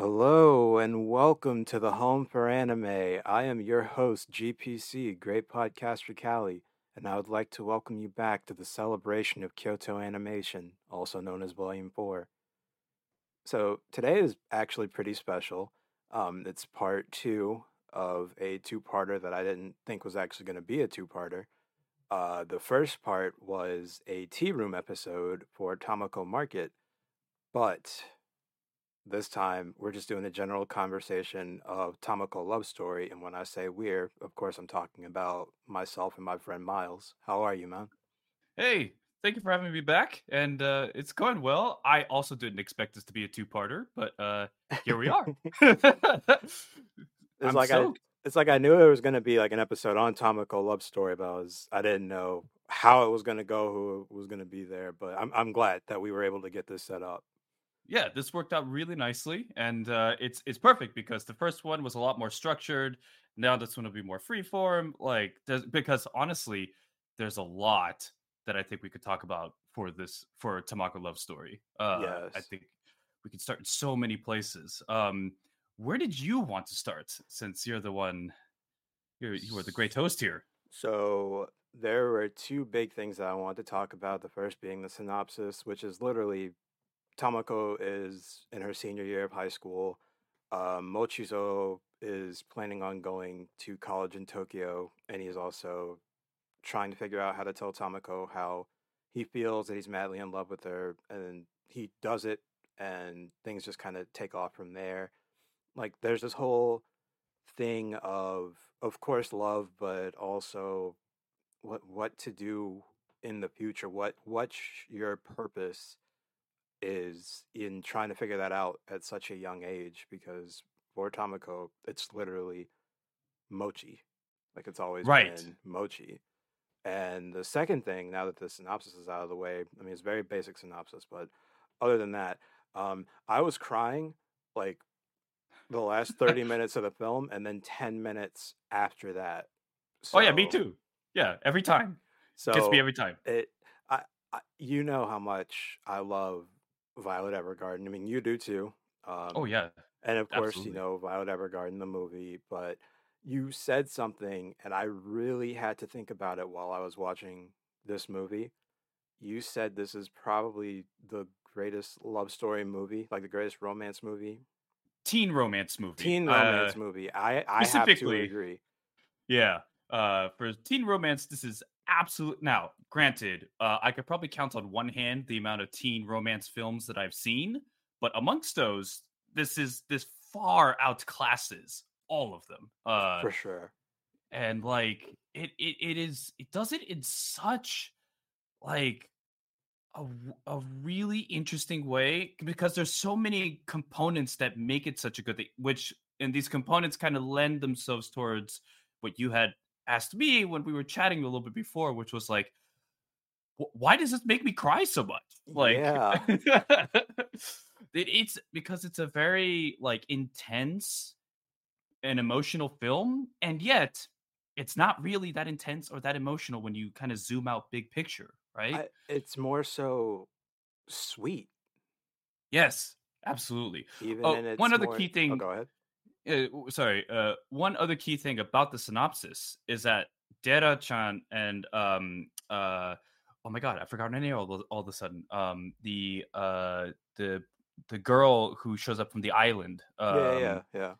Hello and welcome to the Home for Anime. I am your host, GPC, Great Podcaster Cali, and I would like to welcome you back to the celebration of Kyoto Animation, also known as Volume 4. So today is actually pretty special. Um, it's part two of a two-parter that I didn't think was actually going to be a two-parter. Uh, the first part was a tea room episode for Tamako Market, but this time we're just doing a general conversation of Tamako love story. And when I say we're, of course, I'm talking about myself and my friend Miles. How are you, man? Hey, thank you for having me back. And uh, it's going well. I also didn't expect this to be a two-parter, but uh, here we are. it's I'm like so... I, it's like I knew it was going to be like an episode on Tamako love story, but I was I didn't know how it was going to go, who was going to be there. But I'm I'm glad that we were able to get this set up yeah, this worked out really nicely, and uh, it's it's perfect because the first one was a lot more structured. Now this one will be more freeform. Like, because honestly, there's a lot that I think we could talk about for this for Tamako Love Story. Uh, yes. I think we could start in so many places. Um, where did you want to start? Since you're the one, you're, you are the great host here. So there were two big things that I wanted to talk about. The first being the synopsis, which is literally Tamako is in her senior year of high school. Um, Mochizo is planning on going to college in Tokyo, and he's also trying to figure out how to tell Tamako how he feels that he's madly in love with her, and he does it, and things just kind of take off from there. Like there's this whole thing of, of course, love, but also what what to do in the future. What what's your purpose? Is in trying to figure that out at such a young age because for Tamako, it's literally mochi. Like it's always right. been mochi. And the second thing, now that the synopsis is out of the way, I mean, it's very basic synopsis, but other than that, um, I was crying like the last 30 minutes of the film and then 10 minutes after that. So, oh, yeah, me too. Yeah, every time. So Gets me every time. It, I, I, you know how much I love Violet Evergarden. I mean, you do too. Oh, um, oh yeah, and of course Absolutely. you know Violet Evergarden, the movie. But you said something, and I really had to think about it while I was watching this movie. You said this is probably the greatest love story movie, like the greatest romance movie, teen romance movie, teen romance uh, movie. I I have to agree. Yeah, uh, for teen romance, this is absolute. Now, granted, uh, I could probably count on one hand the amount of teen romance films that I've seen, but amongst those, this is this far outclasses all of them. Uh, For sure. And like it, it, it is. It does it in such like a, a really interesting way because there's so many components that make it such a good thing which and these components kind of lend themselves towards what you had asked me when we were chatting a little bit before, which was like, why does this make me cry so much? Like, yeah. it, it's because it's a very like intense and emotional film, and yet it's not really that intense or that emotional when you kind of zoom out big picture, right? I, it's more so sweet. Yes, absolutely. Even oh, one other key oh, thing. Oh, go ahead uh, sorry. Uh, one other key thing about the synopsis is that Dera-chan and um uh oh my god, I forgot her name all, all of a sudden. Um, the uh the the girl who shows up from the island. Um, yeah, yeah, yeah.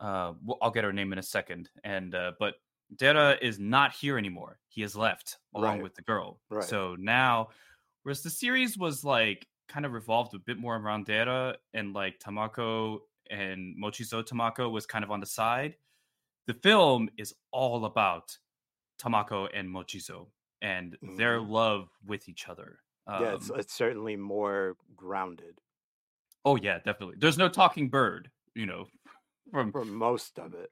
Uh, I'll get her name in a second. And uh, but Dera is not here anymore. He has left along right. with the girl. Right. So now, whereas the series was like kind of revolved a bit more around Dera and like Tamako and Mochizo Tamako was kind of on the side. The film is all about Tamako and Mochizo and mm-hmm. their love with each other. Um, yeah, it's, um it's certainly more grounded. Oh yeah, definitely. There's no talking bird, you know, from for most of it.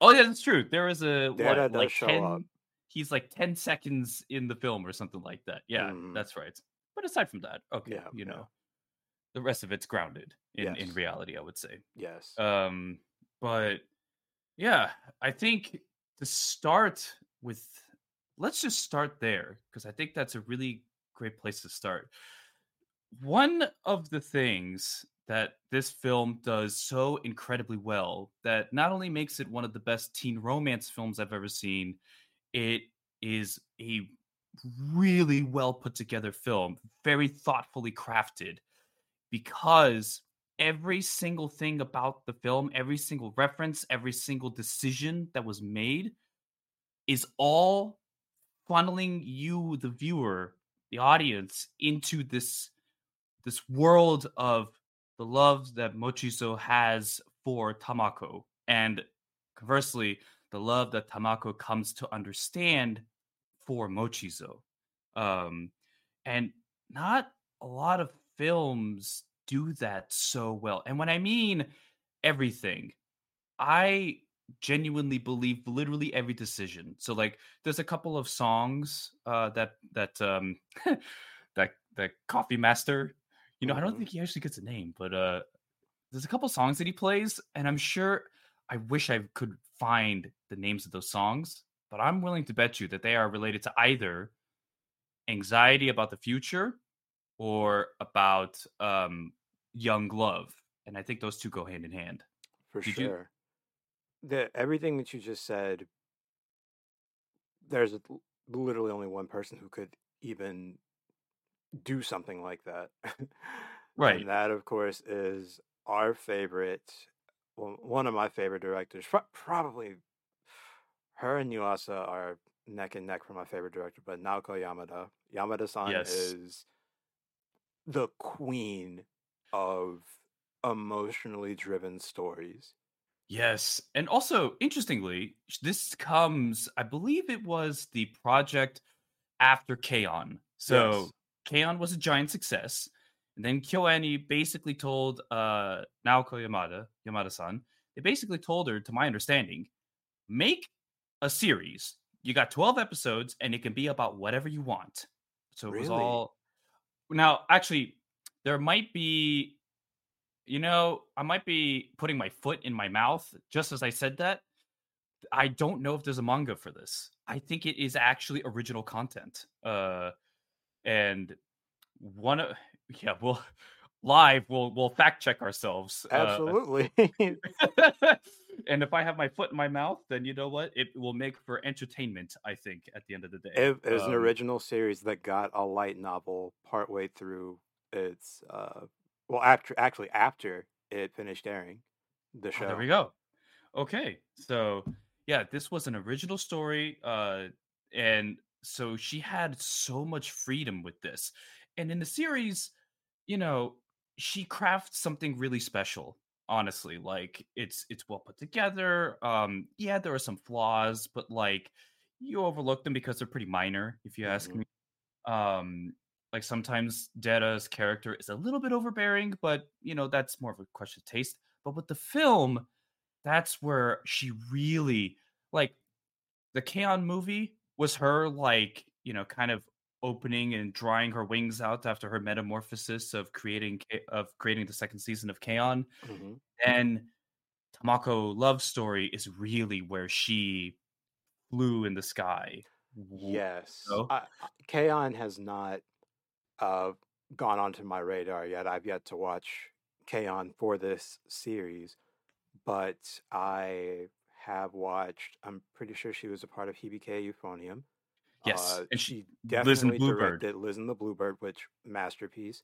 Oh yeah, that's true. There is a what, like 10, He's like ten seconds in the film or something like that. Yeah, mm. that's right. But aside from that, okay, yeah, you know. The rest of it's grounded in yes. in reality. I would say yes. Um, but yeah, I think to start with, let's just start there because I think that's a really great place to start. One of the things that this film does so incredibly well that not only makes it one of the best teen romance films I've ever seen, it is a really well put together film, very thoughtfully crafted because every single thing about the film, every single reference, every single decision that was made is all funneling you the viewer, the audience into this this world of the love that Mochizo has for Tamako and conversely the love that Tamako comes to understand for Mochizo. Um, and not a lot of films do that so well. And when I mean everything, I genuinely believe literally every decision. So like there's a couple of songs uh that that um that that coffee master, you know, I don't hmm think he actually gets a name, but uh there's a couple songs that he plays and I'm sure I wish I could find the names of those songs, but I'm willing to bet you that they are related to either anxiety about the future or about um young love. And I think those two go hand in hand. For Did you sure. The everything that you just said, there's literally only one person who could even do something like that. right. And that, of course, is our favorite, well, one of my favorite directors. Probably her and Yuasa are neck and neck for my favorite director, but Naoko Yamada. Yamada-san Yes. is the queen of emotionally driven stories. Yes. And also, interestingly, this comes, I believe it was the project after K-On! So Yes. K-On! was a giant success. And then KyoAni basically told uh Naoko Yamada, Yamada-san, they basically told her, to my understanding, make a series. You got 12 episodes and it can be about whatever you want. So it was all now actually there might be you know, I might be putting my foot in my mouth just as I said that. I don't know if there's a manga for this. I think it is actually original content. Uh and one of yeah, we'll live we'll we'll fact check ourselves. Uh Absolutely. and if I have my foot in my mouth, then you know what? It will make for entertainment, I think, at the end of the day. It was an Um original series that got a light novel partway through its uh well after actually after it finished airing the oh, there we go. Okay. So yeah, this was an original story. Uh and so she had so much freedom with this. And in the series, you know, she crafts something really special. Honestly, like it's it's well put together. Um, yeah, there are some flaws, but like you overlook them because they're pretty minor, if you ask hmm me. Um, like sometimes Dera's character is a little bit overbearing, but you know, that's more of a question of taste. But with the film, that's where she really like the K-On! movie was her like, you know, kind of opening and drying her wings out after her metamorphosis of creating of creating the second season of K-On! hmm Then Tamako Love Story is really where she flew in the sky. Yes. So, I, I- K-On! has not uh gone onto my radar yet. I've yet to watch K-On! for this series, but I have watched. I'm pretty sure she was a part of Hibike Euphonium. Yes, Uh, and she she Liz and definitely Bluebird. directed Liz and the Bluebird, which masterpiece.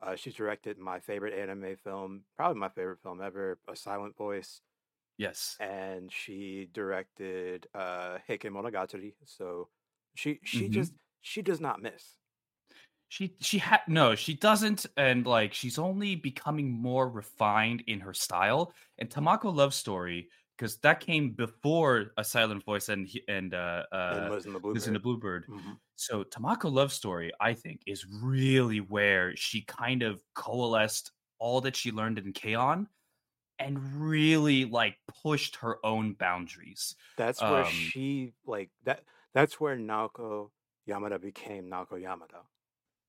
Uh, she's directed my favorite anime film, probably my favorite film ever, A Silent Voice, Yes. and she directed uh, Heike Monogatari. So she she hmm just she does not miss. She she had no, she doesn't, and like she's only becoming more refined in her style. And Tamako Love Story, because that came before A Silent Voice and and uh uh and the Liz and the Bluebird. Bluebird. hmm So Tamako Love Story, I think, is really where she kind of coalesced all that she learned in K-On! and really like pushed her own boundaries. That's where Um she like that. That's where Naoko Yamada became Naoko Yamada.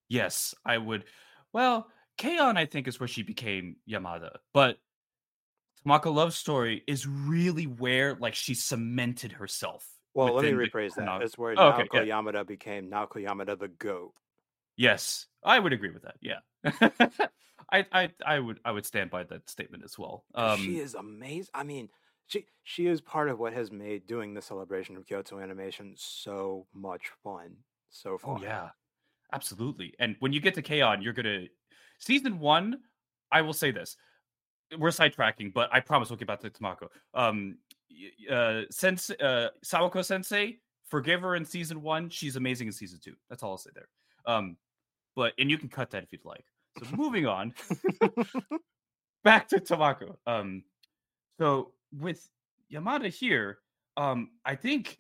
Yes, I would. Well, K-On! I think is where she became Yamada, but Tamako Love Story is really where like she cemented herself Well, let me within the rephrase that. It's where Oh, okay, Naoko yeah. Yamada became Naoko Yamada the GOAT. Yes, I would agree with that. Yeah. I, I I would I would stand by that statement as well. 'Cause she Um is amazing. I mean, she she is part of what has made doing the celebration of Kyoto animation so much fun so oh far. yeah, absolutely. And when you get to K-On, you're gonna season one, I will say this. We're sidetracking, but I promise we'll get back to Tamako. Um uh sense uh Sawako Sensei, forgive her in season one. She's amazing in season two. That's all I'll say there. Um but and you can cut that if you'd like. So moving on. back to Tamako. Um, so with Yamada here, um, I think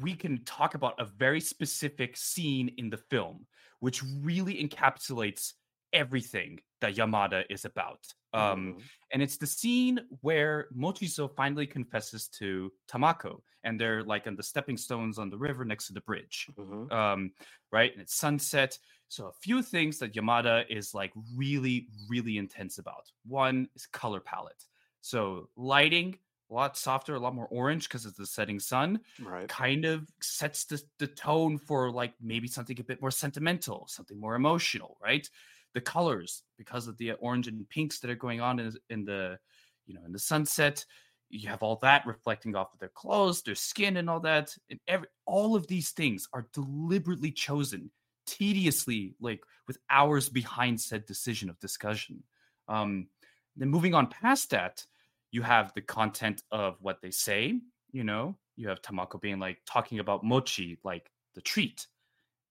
we can talk about a very specific scene in the film, which really encapsulates everything that Yamada is about. Um, Mhm. and it's the scene where Mochizo finally confesses to Tamako, and they're like on the stepping stones on the river next to the bridge Mhm. um, right? And it's sunset. So a few things that Yamada is like really, really intense about. One is color palette. So lighting, a lot softer, a lot more orange because it's the setting sun. Right. Kind of sets the, the tone for like maybe something a bit more sentimental, something more emotional, right? The colors, because of the orange and pinks that are going on in, in the, you know, in the sunset, you have all that reflecting off of their clothes, their skin, and all that. And every all of these things are deliberately chosen, tediously, like with hours behind said decision of discussion. Um, then moving on past that, you have the content of what they say. You know, you have Tamako being like talking about mochi, like the treat,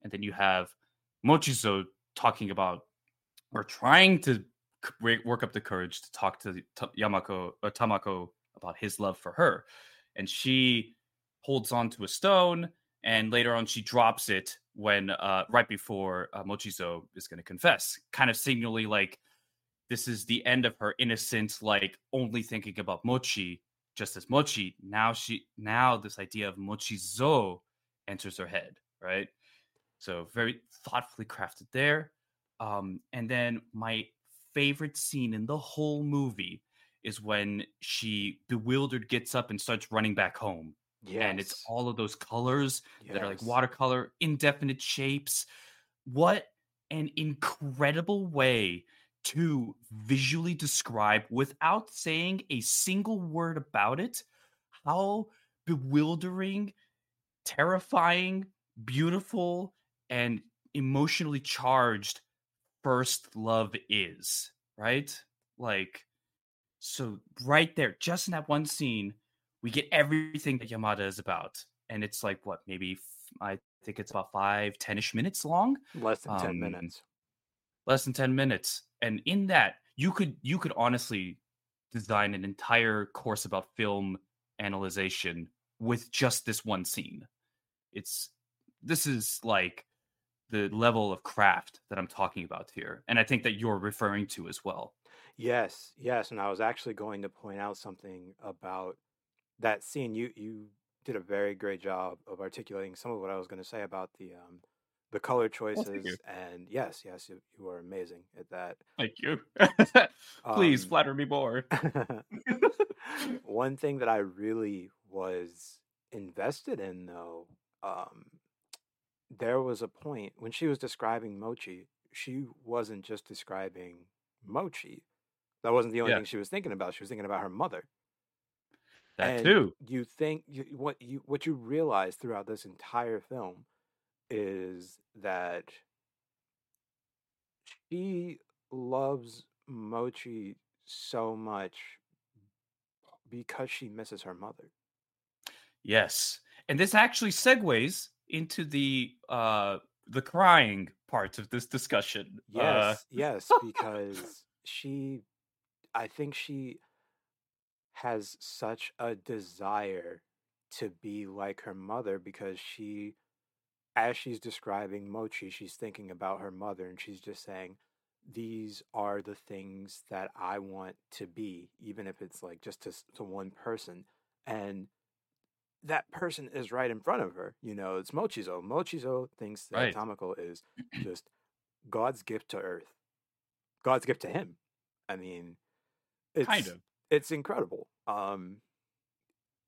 and then you have Mochizo talking about or trying to work up the courage to talk to Yamako or Tamako about his love for her, and she holds on to a stone, and later on she drops it when uh, right before uh, Mochizo is going to confess, kind of signally like this is the end of her innocent, like only thinking about Mochi, just as Mochi. Now she now this idea of Mochizo enters her head, right? So very thoughtfully crafted there. Um, and then my favorite scene in the whole movie is when she bewildered gets up and starts running back home. Yes. And it's all of those colors that are like watercolor, indefinite shapes. What an incredible way to visually describe without saying a single word about it how bewildering, terrifying, beautiful, and emotionally charged first love is, right? Like, so right there, just in that one scene, we get everything that Yamada is about. And it's like, what, maybe I think it's about five, 10 ish minutes long, Less than 10 um, minutes. less than 10 minutes. And in that, you could, you could honestly design an entire course about film analyzation with just this one scene. It's, this is like the level of craft that I'm talking about here. And I think that you're referring to as well. Yes, yes, and I was actually going to point out something about that scene. You you did a very great job of articulating some of what I was going to say about the um the color you. choices and yes, yes, you, you are amazing at that. Thank you. Please Um, flatter me more. One thing that I really was invested in, though, um, there was a point when she was describing Mochi, she wasn't just describing Mochi. That wasn't the only Yeah. thing she was thinking about. She was thinking about her mother. That And too. you think you, what you what you realize throughout this entire film is that she loves Mochi so much because she misses her mother. Yes. And this actually segues into the uh the crying parts of this discussion. Uh Yes, yes, because she, I think she has such a desire to be like her mother because she, as she's describing Mochi, she's thinking about her mother and she's just saying, these are the things that I want to be, even if it's like just to, to one person. And that person is right in front of her. You know, it's Mochizo. Mochizo thinks that Right. Tamako is just God's gift to Earth, God's gift to him. I mean, it's kind of. it's incredible. Um,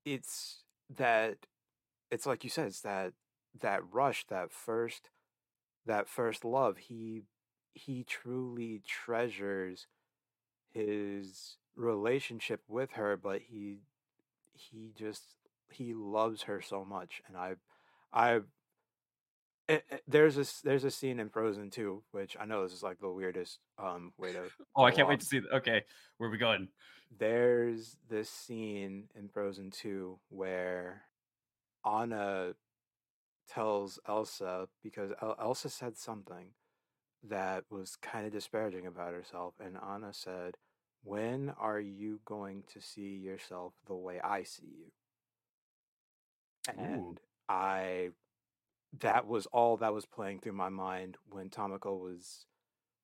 it's that it's like you said, it's that that rush, that first that first love. He he truly treasures his relationship with her, but he he just he loves her so much, and I I it, it- there's a there's a scene in Frozen 2, which I know this is like the weirdest um way to Oh, I can't wait to see. Okay, where we going? There's this scene in Frozen 2 where Anna tells Elsa because El- Elsa said something that was kind of disparaging about herself, and Anna said, "When are you going to see yourself the way I see you?" Ooh. And I that was all that was playing through my mind when Tamako was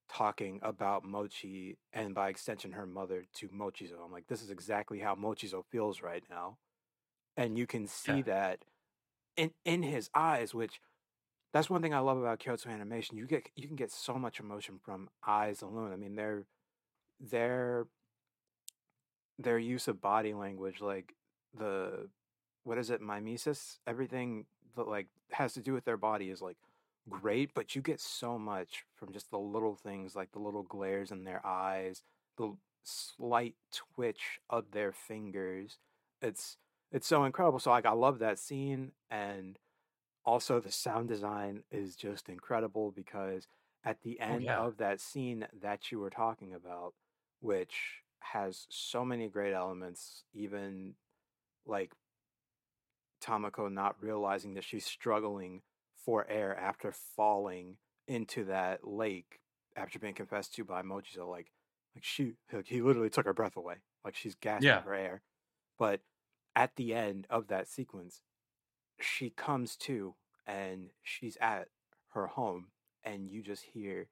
talking about Mochi and by extension her mother to Mochizo. I'm like, this is exactly how Mochizo feels right now. And you can see Yeah. that in in his eyes, which that's one thing I love about Kyoto animation. You get you can get so much emotion from eyes alone. I mean, their their their use of body language, like the what is it, mimesis, everything that like has to do with their body is like great, but you get so much from just the little things, like the little glares in their eyes, the slight twitch of their fingers. It's it's so incredible. So like I love that scene and also the sound design is just incredible because at the Oh end yeah. of that scene that you were talking about, which has so many great elements, even like Tamako not realizing that she's struggling for air after falling into that lake after being confessed to by Mochizo. Like, like she, like he literally took her breath away. Like she's gasping Yeah. for air. But at the end of that sequence, she comes to and she's at her home, and you just hear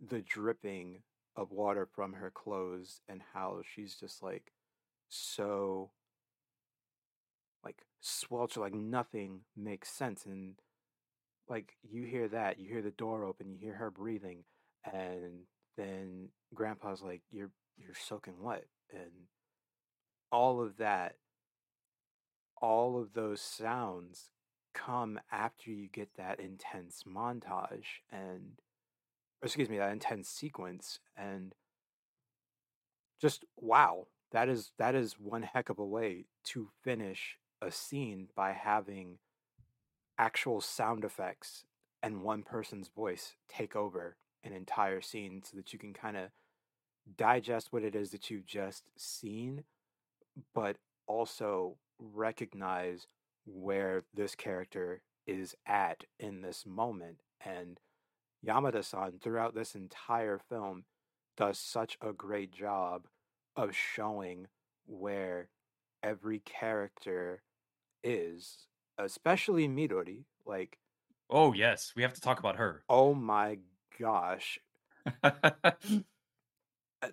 the dripping of water from her clothes and how she's just like so swelter like nothing makes sense and like you hear that you hear the door open you hear her breathing and then grandpa's like you're you're soaking wet and all of that all of those sounds come after you get that intense montage and excuse me that intense sequence and just wow that is that is one heck of a way to finish a scene by having actual sound effects and one person's voice take over an entire scene so that you can kind of digest what it is that you've just seen but also recognize where this character is at in this moment and Yamada-san throughout this entire film does such a great job of showing where every character is, especially Midori. Like, Oh yes, we have to talk about her. oh my gosh, uh,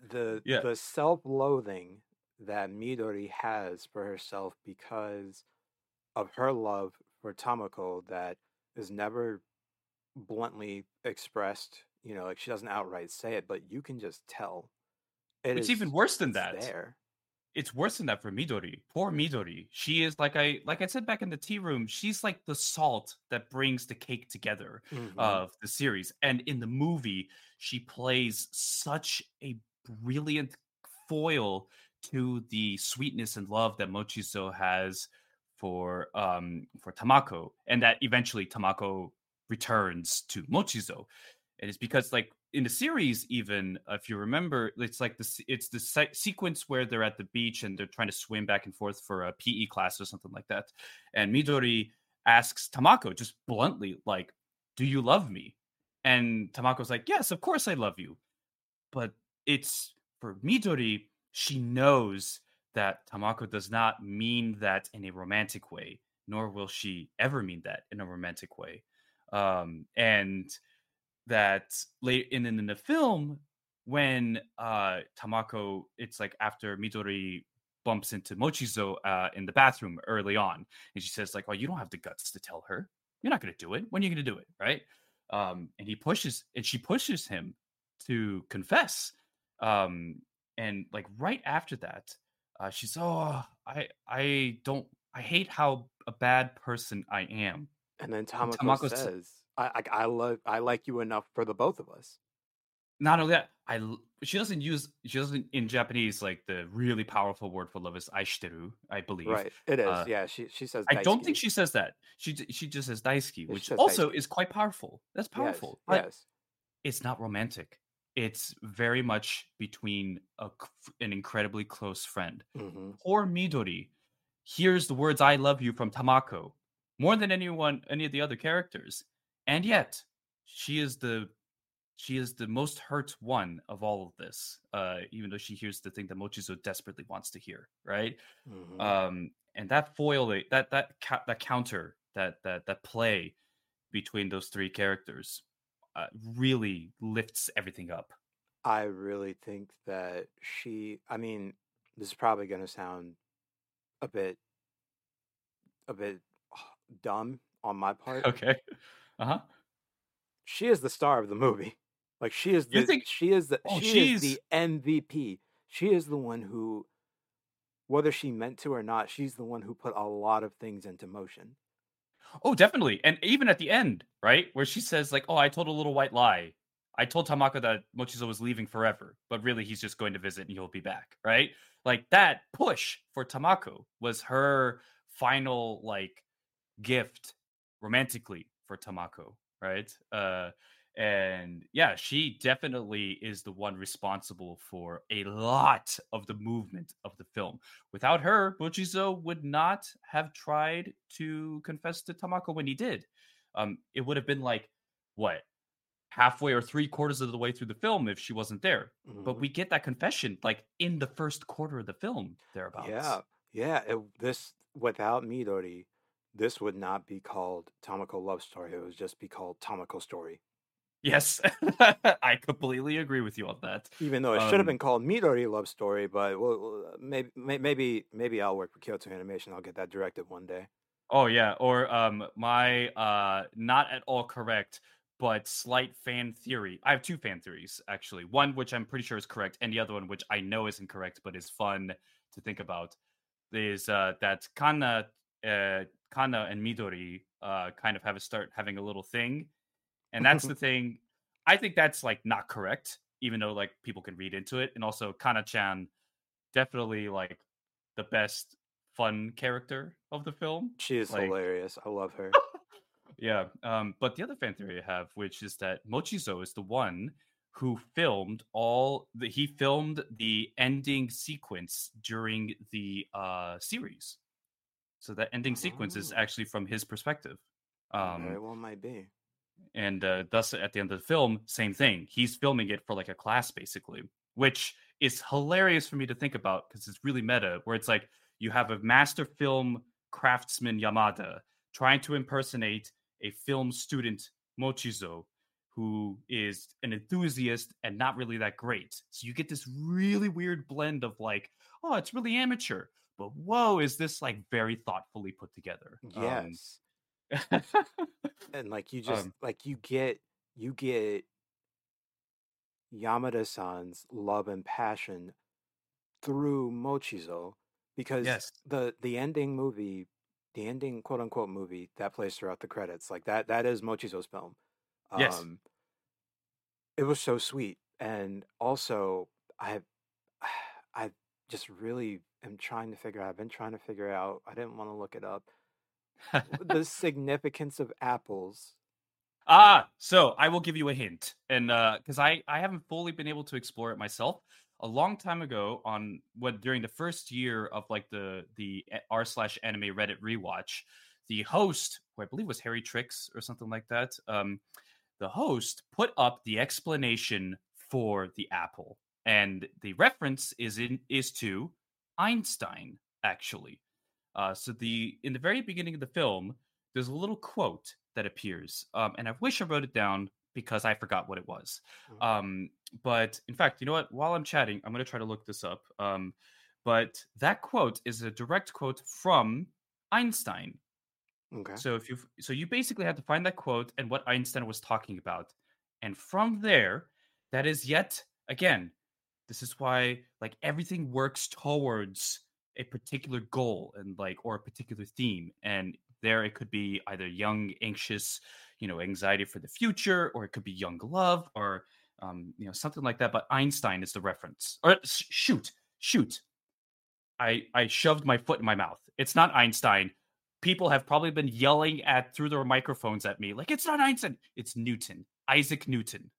the Yeah. the self-loathing that Midori has for herself because of her love for Tamako that is never bluntly expressed. You know, like she doesn't outright say it, but you can just tell. It It's even worse than that. there. It's worse than that for Midori. Poor Midori. She is like I like I said back in the tea room. She's like the salt that brings the cake together Mhm. of the series. And in the movie, she plays such a brilliant foil to the sweetness and love that Mochizo has for um for Tamako, and that eventually Tamako returns to Mochizo. And it's because like in the series, even if you remember, it's like the se- it's the se- sequence where they're at the beach and they're trying to swim back and forth for a PE class or something like that. And Midori asks Tamako just bluntly, like, "Do you love me?" And Tamako's like, "Yes, of course I love you." But it's for Midori, she knows that Tamako does not mean that in a romantic way, nor will she ever mean that in a romantic way. Um, and that late in, in the film, when uh, Tamako, it's like after Midori bumps into Mochizo uh, in the bathroom early on, and she says like, "Oh, you don't have the guts to tell her. You're not going to do it. When are you going to do it?" Right? Um, and he pushes, and she pushes him to confess. Um, and like right after that, uh, she's, "Oh, I, I don't, I hate how a bad person I am." And then And Tamako Tamako sa- says, I I, I love I like you enough for the both of us. Not only that, I she doesn't use she doesn't in Japanese like the really powerful word for love is aishiteru, I believe. Right. It is. Uh, yeah. She she says. I don't think she says that. She she just says daisuki, which says also daisuki. is quite powerful. That's powerful. But Yes. it's not romantic. It's very much between a, an incredibly close friend. hmm Poor Midori hears the words "I love you" from Tamako more than anyone, any of the other characters, and yet she is the she is the most hurt one of all of this. Uh, even though she hears the thing that Mochizo desperately wants to hear, right? hmm um and that foil that that that counter that that that play between those three characters uh, really lifts everything up I really think that she. I mean, this is probably going to sound a bit, a bit dumb on my part. okay uh-huh She is the star of the movie. Like she is the. think- she is the. Oh, she is the MVP. She is the one who, whether she meant to or not, she's the one who put a lot of things into motion. oh definitely and even at the end right where she says like oh i told a little white lie i told tamako that mochizo was leaving forever but really he's just going to visit and he'll be back right like that push for tamako was her final like gift romantically for Tamako, right? Uh and yeah, she definitely is the one responsible for a lot of the movement of the film. Without her, Mochizo would not have tried to confess to Tamako when he did. Um it would have been like what? Halfway or three quarters of the way through the film if she wasn't there. But Mhm. we get that confession like in the first quarter of the film thereabouts. Yeah, yeah. It, this without Midori, this would not be called Tamako Love Story. It would just be called Tamako Story. Yes, I completely agree with you on that. Even though it should have Um, been called Midori Love Story, but well, well, maybe maybe maybe I'll work for Kyoto Animation. I'll get that directed one day. Oh yeah, or um my uh not at all correct but slight fan theory. I have two fan theories actually. One which I'm pretty sure is correct and the other one which I know is incorrect but is fun to think about is uh that Kana uh Kana and Midori uh kind of have a start having a little thing. And that's the thing I think that's like not correct even though like people can read into it and also Kana-chan definitely like the best fun character of the film. She is Like- hilarious. I love her. Yeah. Um, but the other fan theory I have, which is that Mochizo is the one who filmed all the he filmed the ending sequence during the uh series. So that ending sequence is Oh. actually from his perspective. Very Um well might be. and uh, thus at the end of the film, same thing. He's filming it for like a class basically, which is hilarious for me to think about because it's really meta. Where it's like you have a master film craftsman Yamada trying to impersonate a film student Mochizo, who is an enthusiast and not really that great. So you get this really weird blend of like, oh, it's really amateur, but whoa, is this like very thoughtfully put together? Um, Yes. and like you just Um, like you get you get Yamada-san's love and passion through Mochizo because yes. the the ending movie, the ending quote unquote movie that plays throughout the credits, like that that is Mochizo's film. Yes. Um, it was so sweet, and also I I just really am trying to figure out. I've been trying to figure out. I didn't want to look it up. the significance of apples. Ah, so I will give you a hint, and because I I haven't fully been able to explore it myself. A long time ago, on what during the first year of like the the r slash anime Reddit rewatch, the host, who I believe was Harry Tricks or something like that, um, the host put up the explanation for the apple, and the reference is in is to Einstein actually. Uh, so the in the very beginning of the film, there's a little quote that appears, um, and I wish I wrote it down because I forgot what it was. Mhm. Um, but in fact, you know what? While I'm chatting, I'm going to try to look this up. Um, but that quote is a direct quote from Einstein. Okay. So if you so you basically had to find that quote and what Einstein was talking about, and from there, that is yet again, this is why like everything works towards a particular goal and like or a particular theme, and there it could be either young, anxious, you know anxiety for the future, or it could be young love, or um, you know something like that. But Einstein is the reference. Or shoot, shoot, I I shoved my foot in my mouth. It's not Einstein. People have probably been yelling at through their microphones at me like it's not Einstein. It's Newton, Isaac Newton.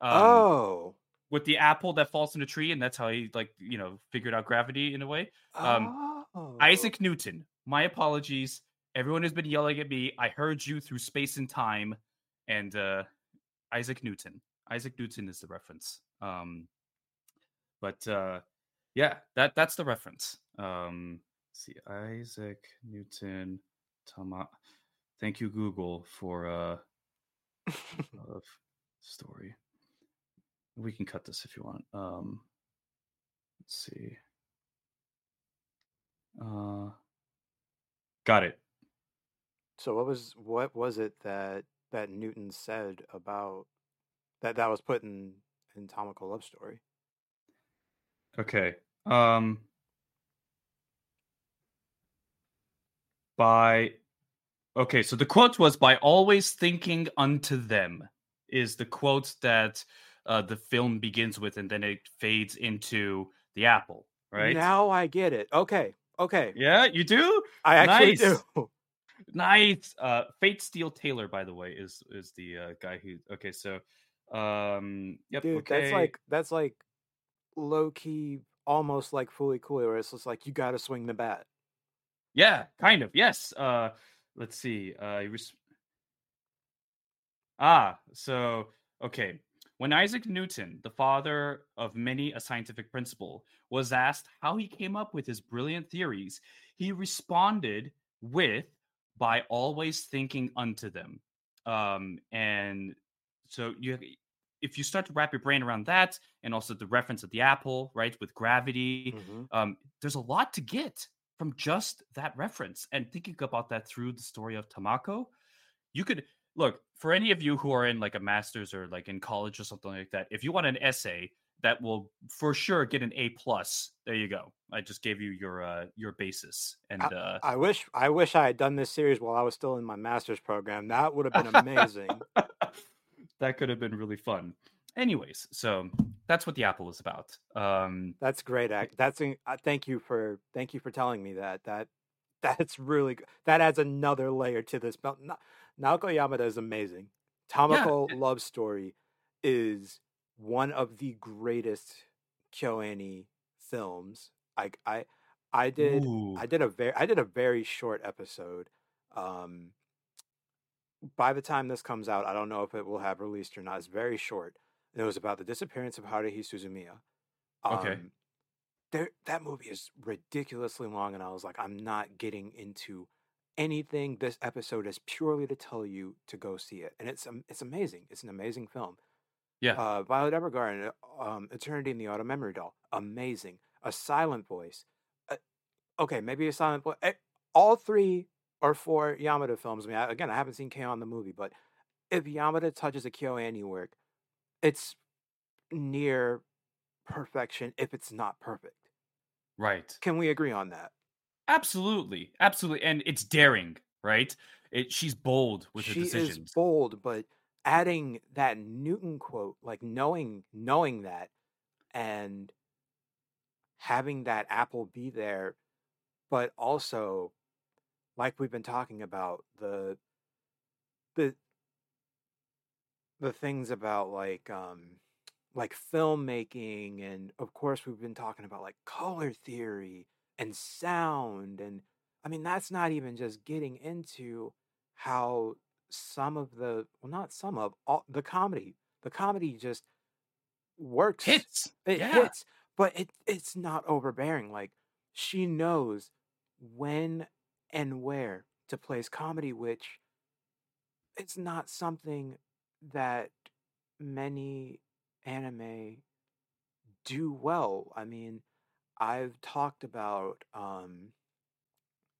Um, oh, with the apple that falls in a tree, and that's how he like you know figured out gravity in a way. Um, oh. Isaac Newton. My apologies. Everyone has been yelling at me. I heard you through space and time, and uh, Isaac Newton. Isaac Newton is the reference. Um, but uh, yeah, that that's the reference. Um, see, Isaac Newton, Tama. Thank you, Google, for uh, story. We can cut this if you want. Um, let's see. Uh, got it. So what was what was it that that Newton said about that that was put in in Tamako Love Story? Okay. Um by Okay, so the quote was by always thinking unto them is the quote that uh, the film begins with, and then it fades into the apple. Right now, I get it. Okay, okay. Yeah, you do. I actually nice. do. Nice. Uh, Fate Steel Taylor, by the way, is is the uh, guy who. Okay, so, um, yep. Dude, okay. that's like that's like low key, almost like fully cool. where it's just like you got to swing the bat. Yeah, kind of. Yes. Uh, let's see. Uh, res- ah, so okay. When Isaac Newton, the father of many a scientific principle, was asked how he came up with his brilliant theories, he responded with, by always thinking unto them. Um, and so you if you start to wrap your brain around that and also the reference of the apple right with gravity mm-hmm. um, there's a lot to get from just that reference and thinking about that through the story of tamako you could look for any of you who are in like a master's or like in college or something like that if you want an essay that will for sure get an a plus there you go. I just gave you your uh your basis and uh I, I wish i wish i had done this series while i was still in my master's program. That would have been amazing. That could have been really fun. Anyways so that's what the apple is about. Um that's great that's uh, thank you for thank you for telling me that. That that's really good. that adds another layer to this Naoko Yamada is amazing. Tamako yeah. Love Story is one of the greatest KyoAni films. I I I did Ooh. I did a very I did a very short episode. Um by the time this comes out, I don't know if it will have released or not. It's very short. And it was about the disappearance of Haruhi Suzumiya. Um, okay. There, that movie is ridiculously long, and I was like, I'm not getting into anything. This episode is purely to tell you to go see it, and it's um, it's amazing. It's an amazing film. Yeah. Uh, Violet Evergarden, um, Eternity in the Auto Memory Doll, amazing. A Silent Voice. Uh, okay, maybe a Silent Voice. Eh, all three or four Yamada films. I mean, I, again, I haven't seen K-On! the movie, but if Yamada touches a KyoAni work, it's near perfection if it's not perfect. Right. Can we agree on that? Absolutely, absolutely, and it's daring, right? It she's bold with she her decisions. Is bold, but adding that Newton quote, like knowing knowing that, and having that apple be there, but also, like we've been talking about the the the things about like um like filmmaking and of course we've been talking about like color theory and sound and I mean that's not even just getting into how some of the well not some of all the comedy the comedy just works hits it yeah. hits but it it's not overbearing like she knows when and where to place comedy which it's not something that many anime do well i mean I've talked about um,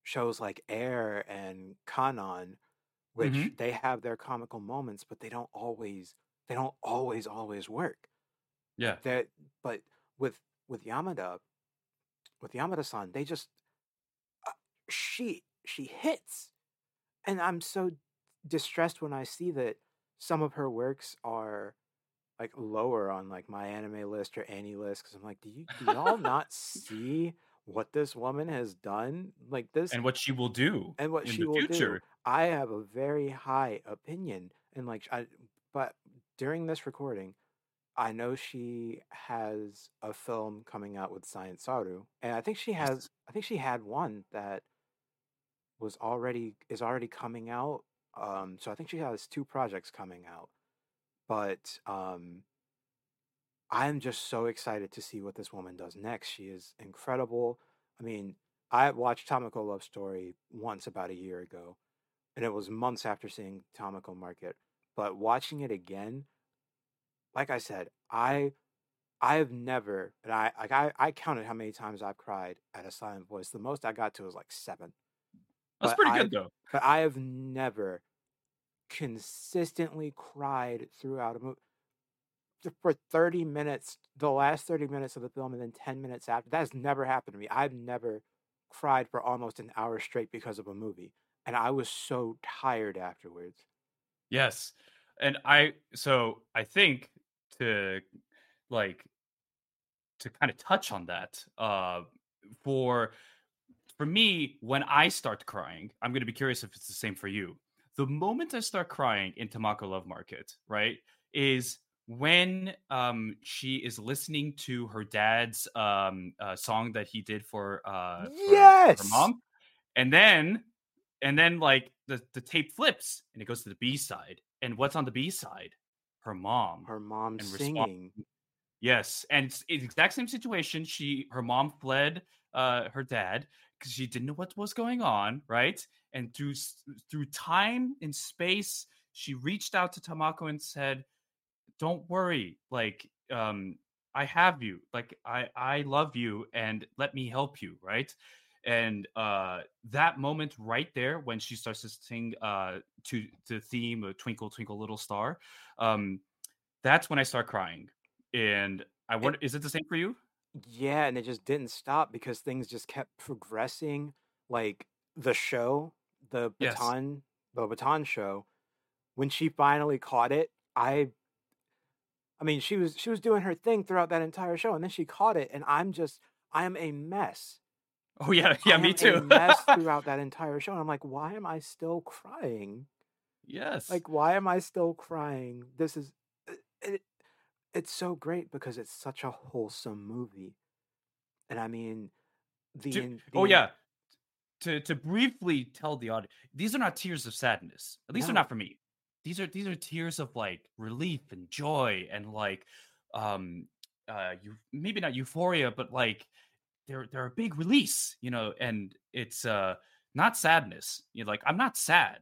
shows like Air and Kanon, which mm-hmm. they have their comical moments, but they don't always they don't always always work. Yeah. That but with with Yamada, with Yamada-san, they just uh, she she hits, and I'm so distressed when I see that some of her works are like lower on like my anime list or any list because I'm like, do you do y'all not see what this woman has done? Like this and what she will do and what in she the will do. I have a very high opinion and like I but during this recording, I know she has a film coming out with Science Saru, and I think she has I think she had one that was already is already coming out. Um so I think she has two projects coming out. But um I'm just so excited to see what this woman does next. She is incredible. I mean, I watched Tamako Love Story once about a year ago, and it was months after seeing Tamako Market. But watching it again, like I said, I I have never and I like I, I counted how many times I've cried at a silent voice. The most I got to was like seven. That's But pretty I good though. but I have never consistently cried throughout a movie for 30 minutes, the last 30 minutes of the film, and then 10 minutes after. That has never happened to me. I've never cried for almost an hour straight because of a movie. And I was so tired afterwards. Yes. And I so I think to like to kind of touch on that, uh for for me, when I start crying, I'm gonna be curious if it's the same for you. The moment I start crying in Tamako Love Market, right, is when um she is listening to her dad's um uh, song that he did for uh for, for her mom and then and then like the the tape flips and it goes to the B side and what's on the B side her mom Her mom And singing. yes and it's, it's exact same situation she her mom fled uh her dad because she didn't know what was going on right and through through time and space she reached out to Tamako and said don't worry like um i have you like i i love you and let me help you right and uh that moment right there when she starts to sing uh to the theme of twinkle twinkle little star um that's when i start crying and i wonder is it the same for you Yeah, and it just didn't stop because things just kept progressing. Like the show, the Yes. baton, the baton show, when she finally caught it, I I mean, she was she was doing her thing throughout that entire show, and then she caught it, and I'm just I am a mess. oh yeah yeah me too A mess throughout that entire show, and I'm like, why am I still crying? yes Like, why am I still crying? This is it, it, it's so great because it's such a wholesome movie, and I mean, the, Do- in- oh yeah to to briefly tell the audience these are not tears of sadness at least they're not for me. These are these are tears of like relief and joy and like um uh you maybe not euphoria but like they're they're a big release you know and it's uh not sadness. You know like i'm not sad.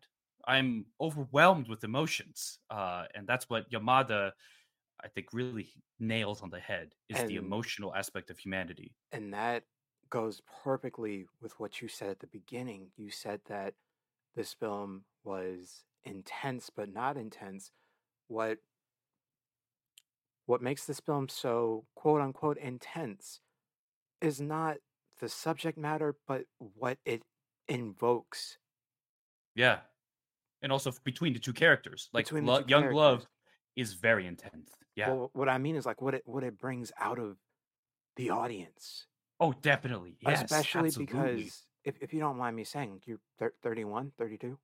I'm overwhelmed with emotions uh and that's what yamada i think really nails on the head is the emotional aspect of humanity. and that goes perfectly with what you said at the beginning. You said that this film was intense but not intense. What what makes this film so quote unquote intense is not the subject matter but what it invokes Yeah. And also between the two characters. Like Lo- two Young characters. Love is very intense. Yeah. Well, what I mean is like what it what it brings out of the audience. Oh, definitely. Yes. Especially absolutely. because if, if you don't mind me saying, you're thir- 31, 32?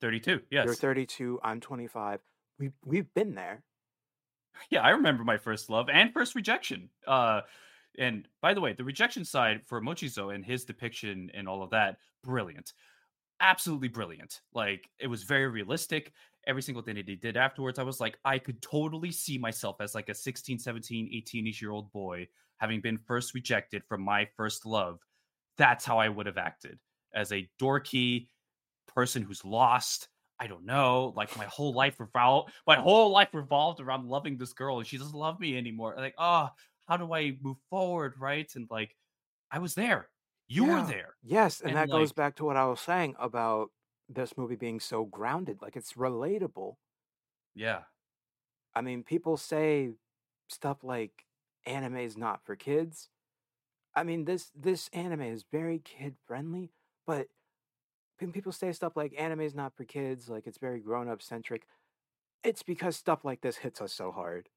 32. Yes. You're 32, I'm 25. We've we've been there. Yeah, I remember my first love and first rejection. Uh and by the way, the rejection side for Mochizo and his depiction and all of that, brilliant. Absolutely brilliant. Like it was very realistic. Every single thing that he did afterwards, I was like, I could totally see myself as like a 16, 17, 18ish year old boy having been first rejected from my first love. That's how I would have acted as a dorky person who's lost. I don't know. Like my whole life revolved. My whole life revolved around loving this girl, and she doesn't love me anymore. Like, oh, how do I move forward, right? And like, I was there. You were there. Yes, and, And, that goes back to what I was saying about this movie being so grounded. Like it's relatable. Yeah. I mean, people say stuff like anime is not for kids. I mean, this this anime is very kid friendly, but when people say stuff like anime is not for kids, like it's very grown up centric, it's because stuff like this hits us so hard.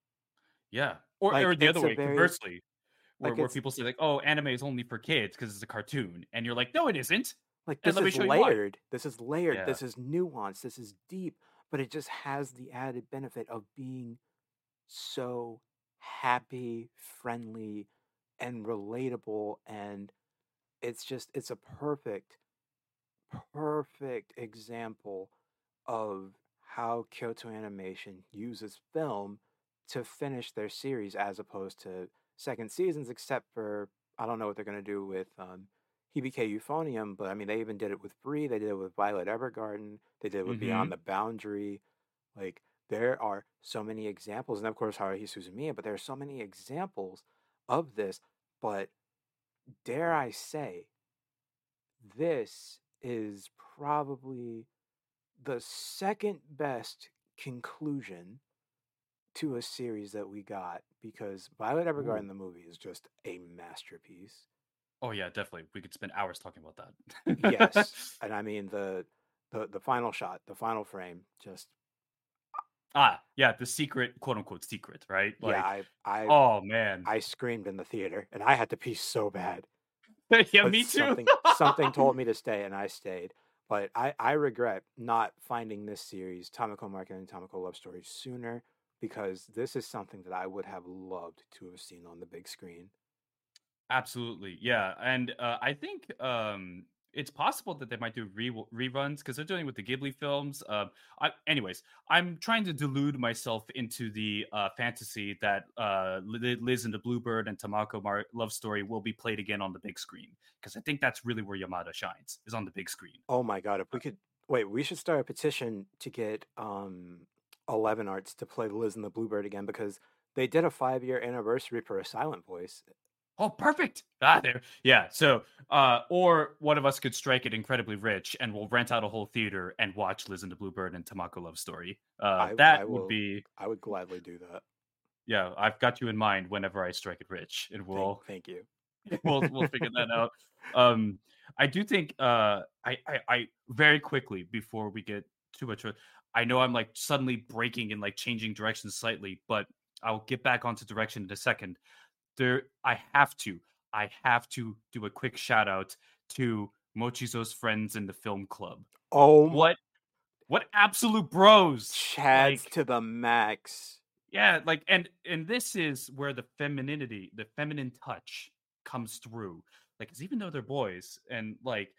Yeah. Or Like or the other way, very conversely, where like where people say like, "Oh, anime is only for kids because it's a cartoon," and you're like, "No, it isn't." like this is show you why. layered. This is layered. Yeah. This is nuanced. This is deep, but it just has the added benefit of being so happy, friendly, and relatable and it's just it's a perfect perfect example of how Kyoto Animation uses film to finish their series as opposed to second seasons, except for I don't know what they're gonna do with um, Hibike Euphonium, but I mean they even did it with Free, they did it with Violet Evergarden, they did it with Beyond Mhm. the Boundary. Like there are so many examples, and of course Haruhi Suzumiya, but there are so many examples of this. But dare I say, this is probably the second best conclusion to a series that we got because Violet Evergarden Ooh. the movie is just a masterpiece. Oh yeah, definitely. We could spend hours talking about that. Yes, and I mean the the the final shot, the final frame, just Ah, yeah, the secret, quote unquote secret, right? yeah, I I oh man. I screamed in the theater and I had to pee so bad. yeah, but me too. something something told me to stay and I stayed. But I, I regret not finding this series, Tamako Market and Tamako Love Story, sooner because this is something that I would have loved to have seen on the big screen. Absolutely, yeah, and uh, I think um, it's possible that they might do re- reruns because they're doing with the Ghibli films. Uh, I, anyways, I'm trying to delude myself into the uh, fantasy that uh, Liz and the Bluebird and Tamako Mar- Love Story will be played again on the big screen because I think that's really where Yamada shines is on the big screen. Oh my god, if we could wait, we should start a petition to get um Eleven Arts to play Liz and the Bluebird again because they did a five year anniversary for a silent voice. Oh, perfect. Ah, there. Yeah. So, uh, or one of us could strike it incredibly rich, and we'll rent out a whole theater and watch Liz and the Bluebird and Tamako Love Story. Uh, I that I would will be. I would gladly do that. Yeah, I've got you in mind whenever I strike it rich, and we'll thank you. we'll we'll figure that out. Um, I do think. Uh, I, I I very quickly before we get too much. I know I'm like suddenly breaking and like changing direction slightly, but I'll get back onto direction in a second. There, I have to. I have to do a quick shout out to Mochizo's friends in the film club. Oh What what absolute bros. Chads Like to the max. yeah, like and and this is where the femininity, the feminine touch comes through. Like, even though they're boys and like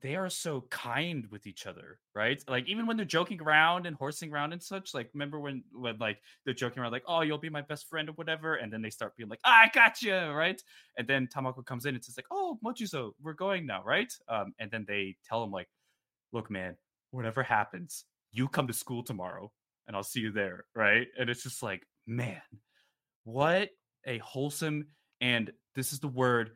they are so kind with each other, right? Like even when they're joking around and horsing around and such. Like remember when when like they're joking around like, "Oh, you'll be my best friend" or whatever, and then they start being like, ah, "I got you," right? And then Tamako comes in and says like, "Oh, Mochizo, we're going now, right?" Um, and then they tell him like, "Look, man, whatever happens, you come to school tomorrow, and I'll see you there," right? And it's just like, man, what a wholesome and this is the word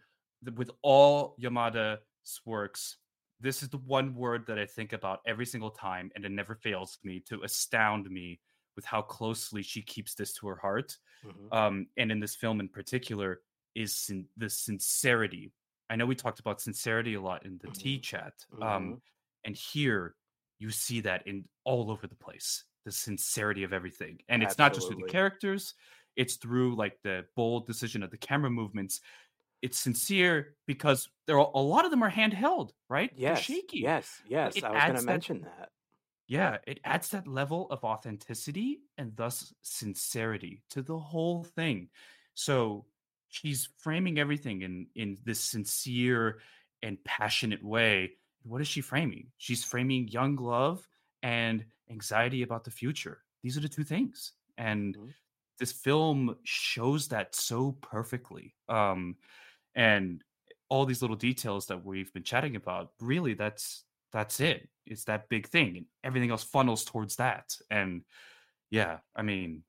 with all Yamada's works this is the one word that I think about every single time, and it never fails me to astound me with how closely she keeps this to her heart. Mhm. Um, and in this film in particular, is sin- the sincerity. I know we talked about sincerity a lot in the T Mhm. chat, um, Mhm. and here you see that in all over the place. The sincerity of everything, and it's not just through the characters; it's through like the bold decision of the camera movements it's sincere because there are a lot of them are handheld, right? They're Yes, shaky. yes, yes. it I was going to mention that. yeah, it adds that level of authenticity and thus sincerity to the whole thing. So she's framing everything in in this sincere and passionate way. What is she framing? She's framing young love and anxiety about the future. These are the two things. And Mhm. this film shows that so perfectly. Um and all these little details that we've been chatting about really that's that's it it's that big thing and everything else funnels towards that and yeah i mean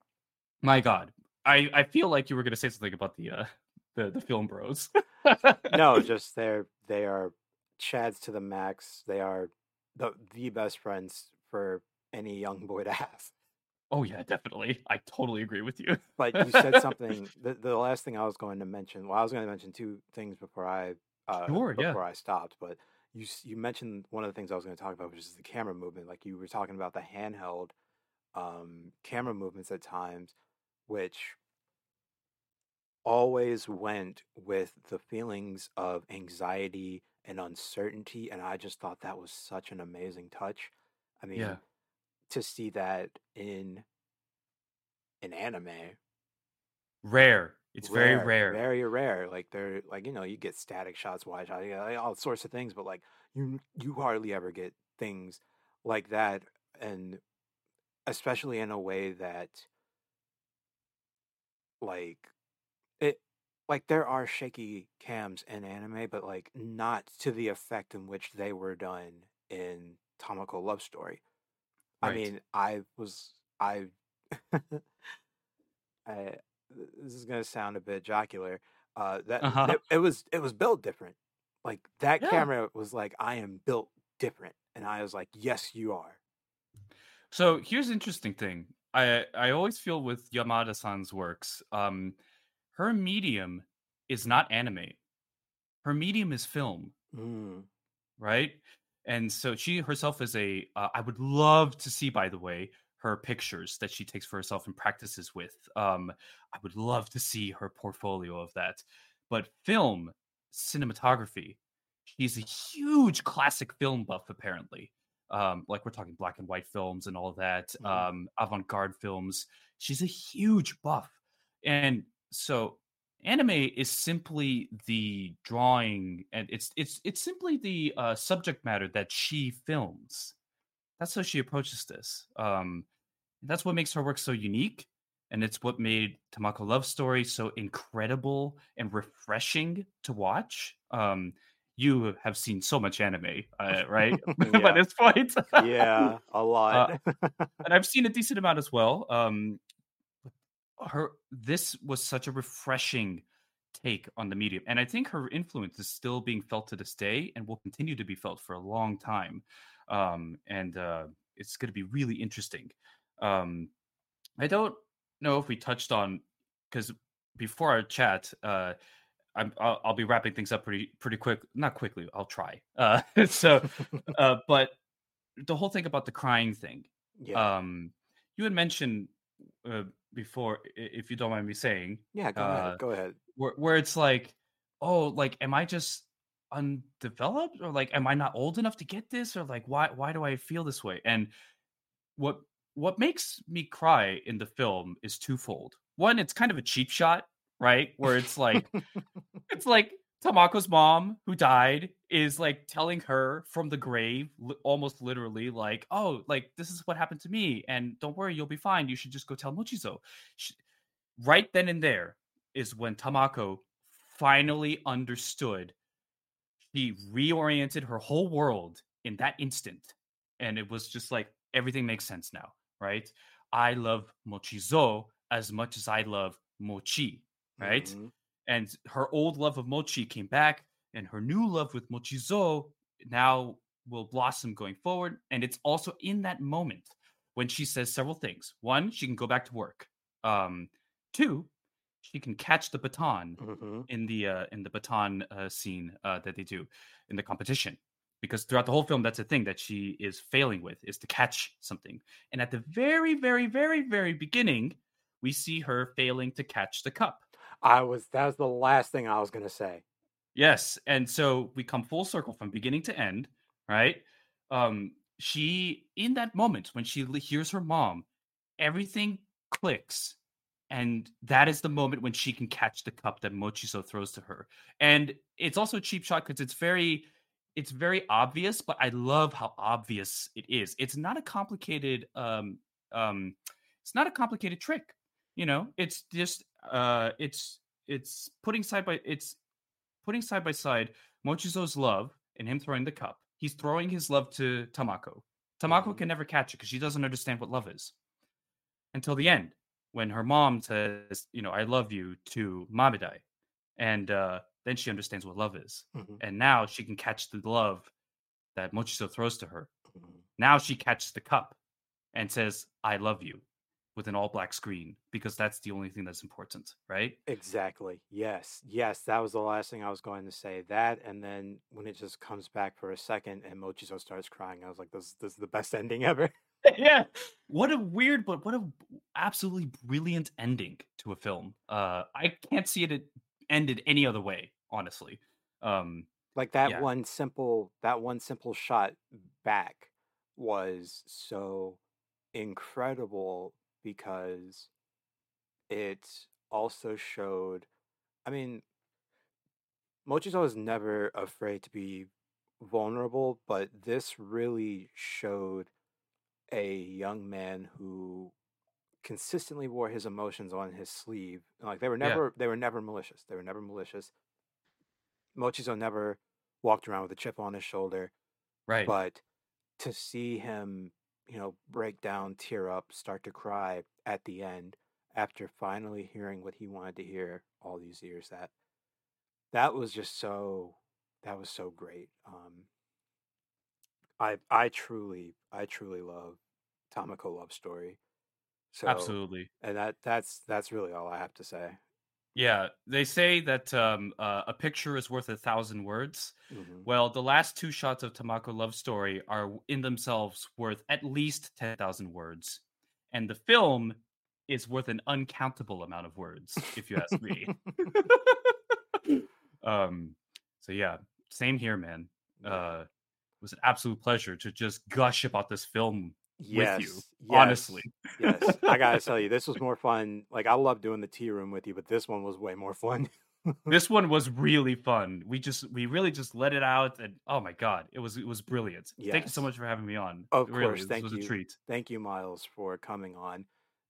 my god i i feel like you were going to say something about the uh the the film bros No, just they're they are chads to the max. They are the the best friends for any young boy to have. Oh yeah definitely i totally agree with you But you said something. The, the last thing I was going to mention. Well, I was going to mention two things before I uh, sure yeah before I stopped. But you you mentioned one of the things I was going to talk about, which is the camera movement. Like you were talking about the handheld um, camera movements at times, which always went with the feelings of anxiety and uncertainty, and I just thought that was such an amazing touch. I Yeah. To see that in an anime, Rare. It's very rare, rare. very rare. Like they're like you know you get static shots, wide shots, you get, like, all sorts of things, but like you you hardly ever get things like that, and especially in a way that like it like there are shaky cams in anime, but like not to the effect in which they were done in Tamako Love Story. I Right. mean, I was I I this is gonna sound a bit jocular. Uh, that Uh-huh. it, it was it was built different. Like that Yeah. camera was like, I am built different, and I was like, yes, you are. So here's an interesting thing. I I always feel with Yamada-san's works, um, her medium is not anime. Her medium is film, Mm. right? And so she herself is a. Uh, I would love to see, by the way, her pictures that she takes for herself and practices with. Um, I would love to see her portfolio of that. But film, cinematography, she's a huge classic film buff, apparently. Um, like we're talking black and white films and all that, Mhm. um, avant-garde films. She's a huge buff, and so anime is simply the drawing, and it's it's it's simply the uh, subject matter that she films. That's how she approaches this. Um, that's what makes her work so unique, and it's what made Tamako Love Story so incredible and refreshing to watch. Um, you have seen so much anime, uh, right? By this point, Yeah, a lot. and I've seen a decent amount as well. Um, her this was such a refreshing take on the medium, and I think her influence is still being felt to this day, and will continue to be felt for a long time. Um, and uh, it's going to be really interesting. Um, I don't know if we touched on because before our chat, uh, I'm, I'll, I'll be wrapping things up pretty pretty quick. Not quickly, I'll try. Uh, so, uh, but the whole thing about the crying thing. yeah, Um, you had mentioned uh, before, if you don't mind me saying, yeah. Go uh, ahead. Go ahead. where where it's like, oh, like, am I just undeveloped, or like, am I not old enough to get this, or like, why why do I feel this way? And what what makes me cry in the film is twofold. One, it's kind of a cheap shot, right? Where it's like it's like Tamako's mom, who died, is like telling her from the grave, almost literally, like, "Oh, like this is what happened to me, and don't worry, you'll be fine. You should just go tell Mochizo." Sh right then and there is when Tamako finally understood. She reoriented her whole world in that instant, and it was just like everything makes sense now, right? I love Mochizo as much as I love Mochi, right? Mhm. And her old love of mochi came back and her new love with mochizo now will blossom going forward and it's also in that moment when she says several things. One she can go back to work. Um two she can catch the baton Mhm. in the uh, in the baton uh, scene uh, that they do in the competition. Because throughout the whole film that's a thing that she is failing with is to catch something. And at the very very very very beginning we see her failing to catch the cup I was. That was the last thing I was gonna say. Yes, and so we come full circle from beginning to end, right? Um, she in that moment when she hears her mom, everything clicks, and that is the moment when she can catch the cup that Mochizo throws to her. And it's also a cheap shot because it's very, it's very obvious, but I love how obvious it is. It's not a complicated, um, um, it's not a complicated trick. You know, it's just, uh, it's it's putting side by it's putting side by side Mochizo's love and him throwing the cup. He's throwing his love to Tamako. Tamako Mhm. can never catch it because she doesn't understand what love is until the end when her mom says, you know, I love you to Mabedai. And uh, then she understands what love is. Mhm. And now she can catch the love that Mochizo throws to her. Mhm. Now she catches the cup and says, I love you with an all black screen because that's the only thing that's important, right? Exactly. Yes. Yes. That was the last thing I was going to say. That and then when it just comes back for a second and Mochizo starts crying, I was like, "This, this is the best ending ever." yeah. What a weird, but what a absolutely brilliant ending to a film. Uh, I can't see it ended any other way, honestly. Um, like that yeah. one simple, that one simple shot back was so incredible because it also showed I mean Mochizo was never afraid to be vulnerable, but this really showed a young man who consistently wore his emotions on his sleeve. Like they were never yeah. they were never malicious. They were never malicious. Mochizo never walked around with a chip on his shoulder. Right. But to see him you know, break down, tear up, start to cry at the end after finally hearing what he wanted to hear all these years. That that was just so that was so great. Um, I I truly I truly love Tamako Love Story. So absolutely, and that that's that's really all I have to say. Yeah, they say that um, uh, a picture is worth a thousand words. Mm-hmm. Well, the last two shots of Tamako Love Story are in themselves worth at least 10,000 words. And the film is worth an uncountable amount of words, if you ask me. um, so, yeah, same here, man. Uh, it was an absolute pleasure to just gush about this film yes, you. Yes, honestly, yes, I gotta tell you, this was more fun. Like I love doing the tea room with you, but this one was way more fun. this one was really fun. We just we really just let it out, and oh my god, it was it was brilliant. Yes. Thank you so much for having me on. Of really, course, thank was you. a treat. Thank you, Miles, for coming on.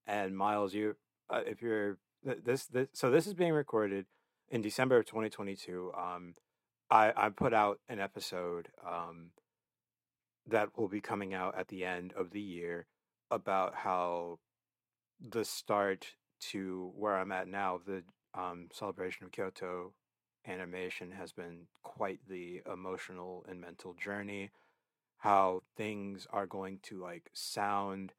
And Miles, you uh, if you're this this so this is being recorded in December of 2022. Um, I I put out an episode um that will be coming out at the end of the year about how the start to where I'm at now, the um, celebration of Kyoto animation has been quite the emotional and mental journey. How things are going to like sound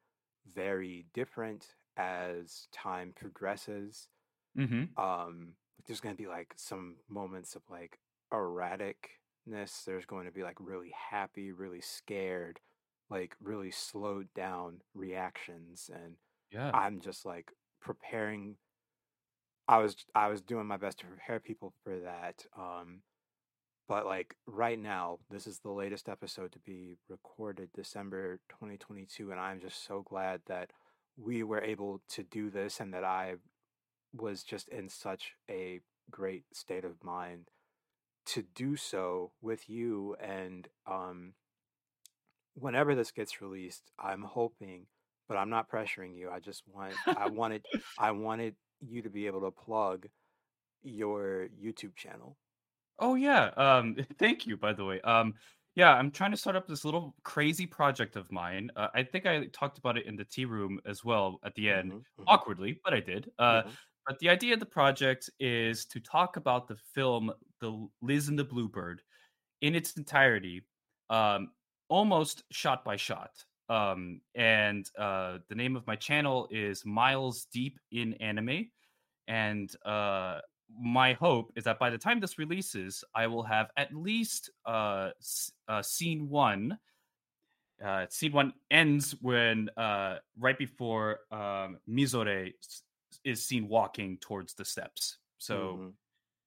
very different as time progresses. Mm-hmm. Um, there's going to be like some moments of like erratic there's going to be like really happy, really scared, like really slowed down reactions and yeah. I'm just like preparing I was I was doing my best to prepare people for that. Um but like right now, this is the latest episode to be recorded December 2022 and I'm just so glad that we were able to do this and that I was just in such a great state of mind to do so with you and um whenever this gets released i'm hoping but i'm not pressuring you i just want i wanted i wanted you to be able to plug your youtube channel oh yeah um thank you by the way um yeah i'm trying to start up this little crazy project of mine uh, i think i talked about it in the tea room as well at the end mm-hmm, mm-hmm. awkwardly but i did uh mm-hmm. But the idea of the project is to talk about the film The Liz and the Bluebird in its entirety, um, almost shot by shot. Um, and uh, the name of my channel is Miles Deep in Anime. And uh, my hope is that by the time this releases, I will have at least uh, uh scene one. Uh, scene one ends when uh, right before um, Mizore is seen walking towards the steps. So mm-hmm.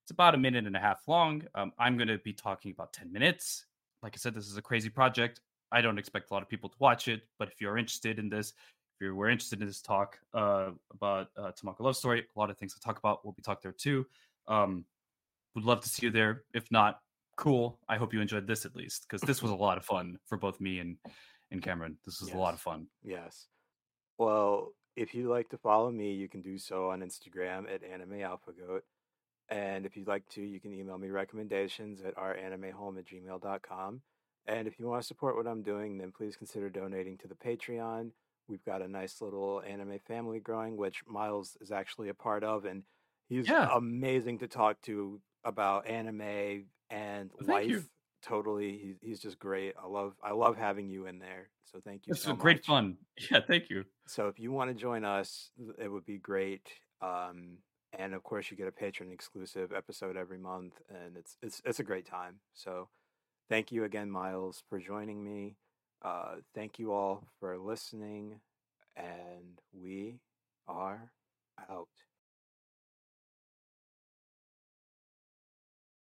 it's about a minute and a half long. Um, I'm going to be talking about 10 minutes. Like I said, this is a crazy project. I don't expect a lot of people to watch it, but if you're interested in this, if you were interested in this talk uh, about uh, Tamako Love Story, a lot of things to talk about. We'll be talking there too. Um, would love to see you there. If not, cool. I hope you enjoyed this at least because this was a lot of fun for both me and and Cameron. This was yes. a lot of fun. Yes. Well, if you'd like to follow me, you can do so on Instagram at AnimeAlphaGoat. And if you'd like to, you can email me recommendations at ouranimehome at gmail.com. And if you want to support what I'm doing, then please consider donating to the Patreon. We've got a nice little anime family growing, which Miles is actually a part of. And he's yeah. amazing to talk to about anime and Thank life. You. Totally. He, he's just great. I love I love having you in there. So thank you. This so is great much. fun. Yeah, thank you. So if you want to join us, it would be great. Um, and of course, you get a patron exclusive episode every month, and it's it's it's a great time. So thank you again, Miles, for joining me. Uh, thank you all for listening, and we are out.